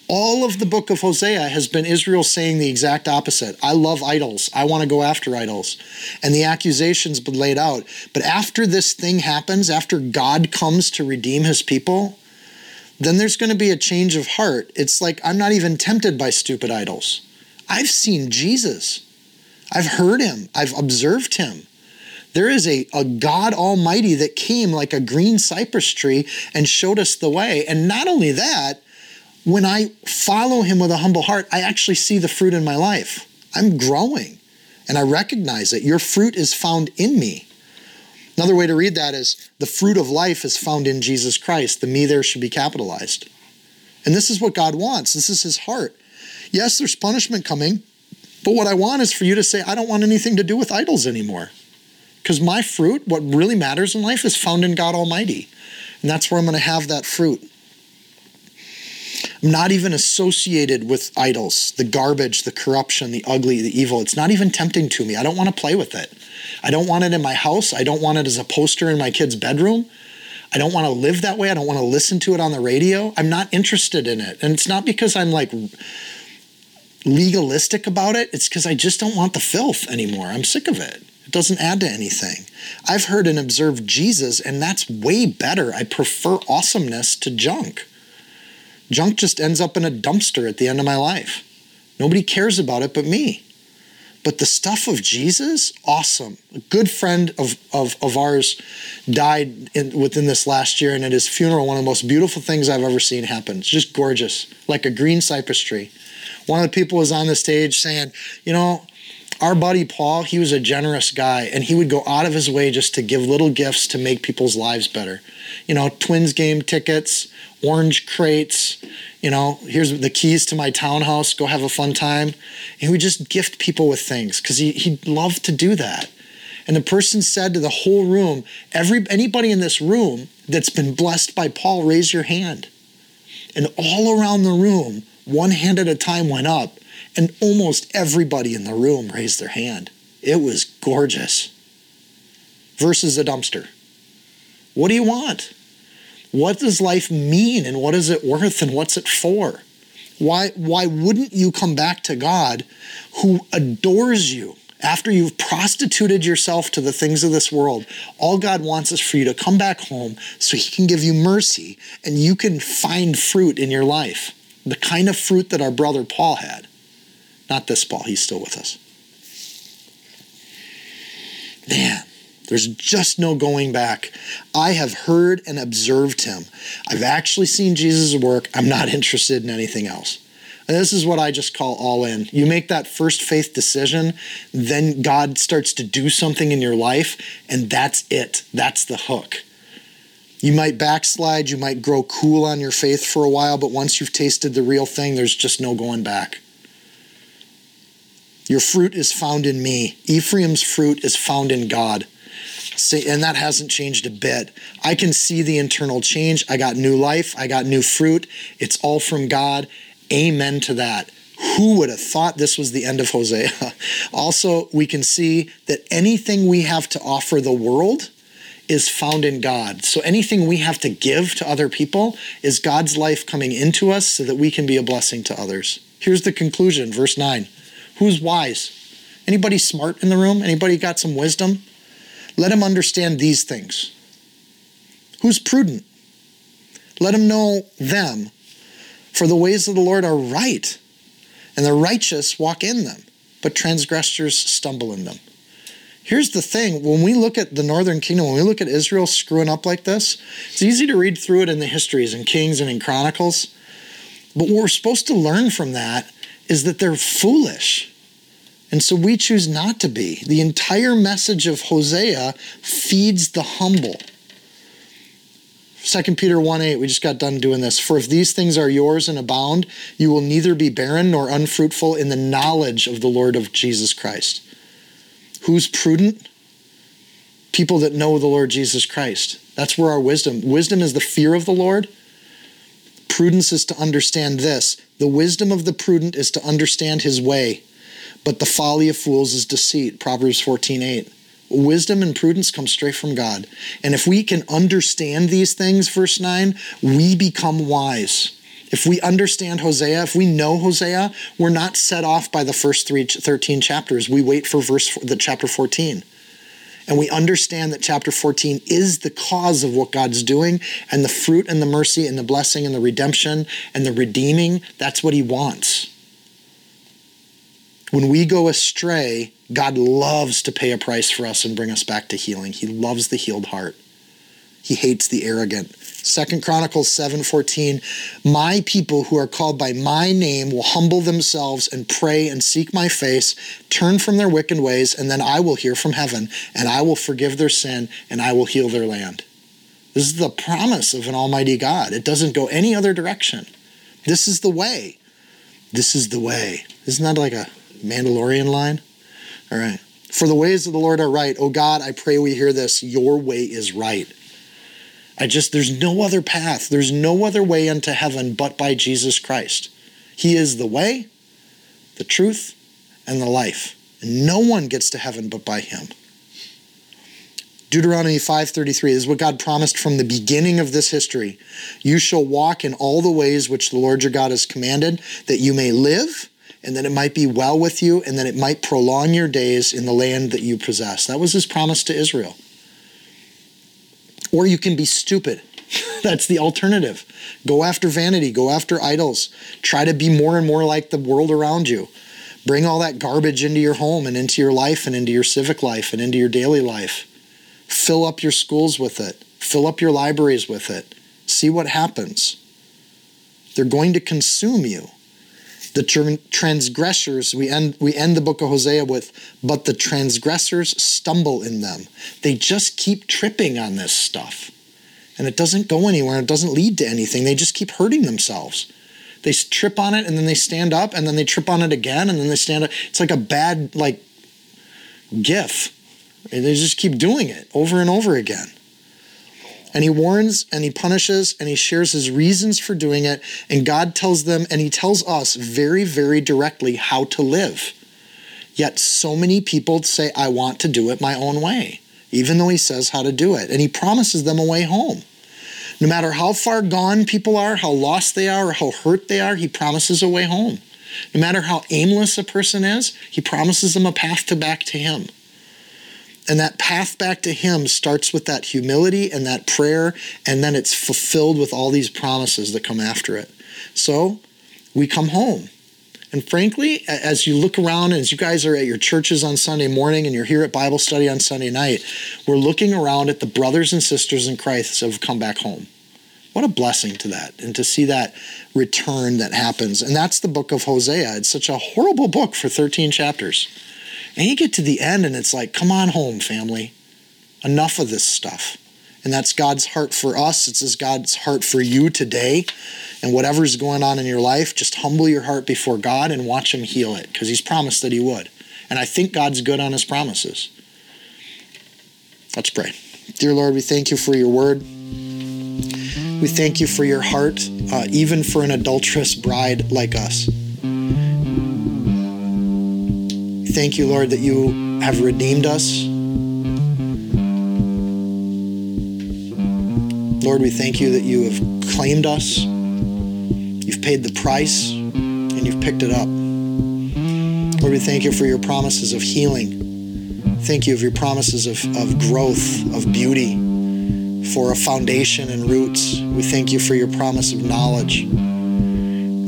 S1: All of the book of Hosea has been Israel saying the exact opposite. I love idols. I want to go after idols. And the accusation's been laid out. But after this thing happens, after God comes to redeem his people, then there's going to be a change of heart. It's like I'm not even tempted by stupid idols. I've seen Jesus. I've heard him. I've observed him. There is a, a God Almighty that came like a green cypress tree and showed us the way. And not only that, when I follow him with a humble heart, I actually see the fruit in my life. I'm growing and I recognize it. Your fruit is found in me. Another way to read that is the fruit of life is found in Jesus Christ. The me there should be capitalized. And this is what God wants. This is his heart. Yes, there's punishment coming, but what I want is for you to say, I don't want anything to do with idols anymore. Because my fruit, what really matters in life, is found in God Almighty. And that's where I'm going to have that fruit. I'm not even associated with idols, the garbage, the corruption, the ugly, the evil. It's not even tempting to me. I don't want to play with it. I don't want it in my house. I don't want it as a poster in my kid's bedroom. I don't want to live that way. I don't want to listen to it on the radio. I'm not interested in it. And it's not because I'm like legalistic about it, it's because I just don't want the filth anymore. I'm sick of it. It doesn't add to anything. I've heard and observed Jesus, and that's way better. I prefer awesomeness to junk. Junk just ends up in a dumpster at the end of my life. Nobody cares about it but me. But the stuff of Jesus, awesome. A good friend of, of, of ours died in, within this last year, and at his funeral, one of the most beautiful things I've ever seen happen. It's just gorgeous, like a green cypress tree. One of the people was on the stage saying, You know, our buddy Paul, he was a generous guy, and he would go out of his way just to give little gifts to make people's lives better. You know, Twins game tickets, orange crates, you know, here's the keys to my townhouse, go have a fun time. And he would just gift people with things because he, he loved to do that. And the person said to the whole room, every anybody in this room that's been blessed by Paul, raise your hand. And all around the room, one hand at a time went up, and almost everybody in the room raised their hand. It was gorgeous. Versus a dumpster. What do you want? What does life mean and what is it worth and what's it for? Why, why wouldn't you come back to God who adores you after you've prostituted yourself to the things of this world? All God wants is for you to come back home so He can give you mercy and you can find fruit in your life. The kind of fruit that our brother Paul had. Not this Paul, he's still with us. Man, there's just no going back. I have heard and observed him. I've actually seen Jesus' work. I'm not interested in anything else. And this is what I just call all in. You make that first faith decision, then God starts to do something in your life, and that's it. That's the hook. You might backslide, you might grow cool on your faith for a while, but once you've tasted the real thing, there's just no going back. Your fruit is found in me. Ephraim's fruit is found in God and that hasn't changed a bit. I can see the internal change. I got new life, I got new fruit. It's all from God. Amen to that. Who would have thought this was the end of Hosea? also, we can see that anything we have to offer the world is found in God. So anything we have to give to other people is God's life coming into us so that we can be a blessing to others. Here's the conclusion, verse 9. Who's wise? Anybody smart in the room? Anybody got some wisdom? Let him understand these things. Who's prudent? Let him know them. For the ways of the Lord are right, and the righteous walk in them, but transgressors stumble in them. Here's the thing when we look at the northern kingdom, when we look at Israel screwing up like this, it's easy to read through it in the histories in Kings and in Chronicles. But what we're supposed to learn from that is that they're foolish. And so we choose not to be. The entire message of Hosea feeds the humble. 2 Peter 1 8, we just got done doing this. For if these things are yours and abound, you will neither be barren nor unfruitful in the knowledge of the Lord of Jesus Christ. Who's prudent? People that know the Lord Jesus Christ. That's where our wisdom. Wisdom is the fear of the Lord. Prudence is to understand this the wisdom of the prudent is to understand his way, but the folly of fools is deceit. Proverbs 14 8. Wisdom and prudence come straight from God. And if we can understand these things, verse 9, we become wise. If we understand Hosea, if we know Hosea, we're not set off by the first three, 13 chapters. We wait for verse the chapter 14. And we understand that chapter 14 is the cause of what God's doing and the fruit and the mercy and the blessing and the redemption and the redeeming, that's what he wants. When we go astray, God loves to pay a price for us and bring us back to healing. He loves the healed heart. He hates the arrogant. Second Chronicles 7:14 My people who are called by my name will humble themselves and pray and seek my face, turn from their wicked ways, and then I will hear from heaven, and I will forgive their sin, and I will heal their land. This is the promise of an almighty God. It doesn't go any other direction. This is the way. This is the way. Isn't that like a Mandalorian line? All right. For the ways of the Lord are right. Oh God, I pray we hear this. Your way is right. I just, there's no other path. There's no other way into heaven but by Jesus Christ. He is the way, the truth, and the life. And no one gets to heaven but by him. Deuteronomy 5:33 is what God promised from the beginning of this history. You shall walk in all the ways which the Lord your God has commanded that you may live and that it might be well with you and that it might prolong your days in the land that you possess. That was his promise to Israel. Or you can be stupid. That's the alternative. Go after vanity, go after idols. Try to be more and more like the world around you. Bring all that garbage into your home and into your life and into your civic life and into your daily life. Fill up your schools with it. Fill up your libraries with it. See what happens. They're going to consume you. The transgressors, we end, we end the book of Hosea with, but the transgressors stumble in them. They just keep tripping on this stuff. And it doesn't go anywhere. It doesn't lead to anything. They just keep hurting themselves. They trip on it and then they stand up and then they trip on it again and then they stand up. It's like a bad, like, gif. And they just keep doing it over and over again. And he warns and he punishes and he shares his reasons for doing it. And God tells them and he tells us very, very directly how to live. Yet so many people say, I want to do it my own way, even though he says how to do it. And he promises them a way home. No matter how far gone people are, how lost they are, or how hurt they are, he promises a way home. No matter how aimless a person is, he promises them a path to back to him. And that path back to Him starts with that humility and that prayer, and then it's fulfilled with all these promises that come after it. So we come home. And frankly, as you look around, and as you guys are at your churches on Sunday morning and you're here at Bible study on Sunday night, we're looking around at the brothers and sisters in Christ who have come back home. What a blessing to that and to see that return that happens. And that's the book of Hosea. It's such a horrible book for 13 chapters. And you get to the end and it's like, come on home, family. Enough of this stuff. And that's God's heart for us. It's God's heart for you today. And whatever's going on in your life, just humble your heart before God and watch Him heal it because He's promised that He would. And I think God's good on His promises. Let's pray. Dear Lord, we thank you for your word. We thank you for your heart, uh, even for an adulterous bride like us. Thank you, Lord, that you have redeemed us. Lord, we thank you that you have claimed us. You've paid the price and you've picked it up. Lord, we thank you for your promises of healing. Thank you for your promises of, of growth, of beauty, for a foundation and roots. We thank you for your promise of knowledge.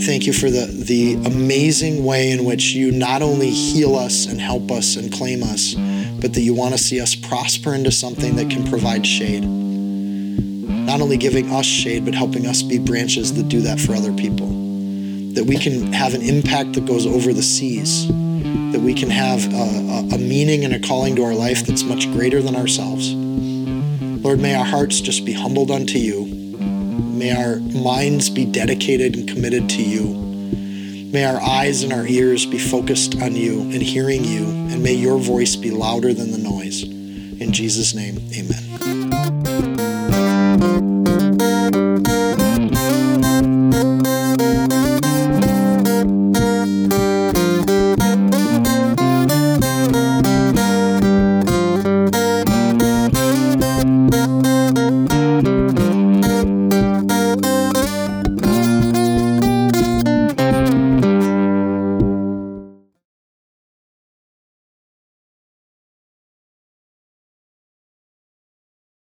S1: Thank you for the, the amazing way in which you not only heal us and help us and claim us, but that you want to see us prosper into something that can provide shade. Not only giving us shade, but helping us be branches that do that for other people. That we can have an impact that goes over the seas. That we can have a, a, a meaning and a calling to our life that's much greater than ourselves. Lord, may our hearts just be humbled unto you May our minds be dedicated and committed to you. May our eyes and our ears be focused on you and hearing you, and may your voice be louder than the noise. In Jesus' name, amen.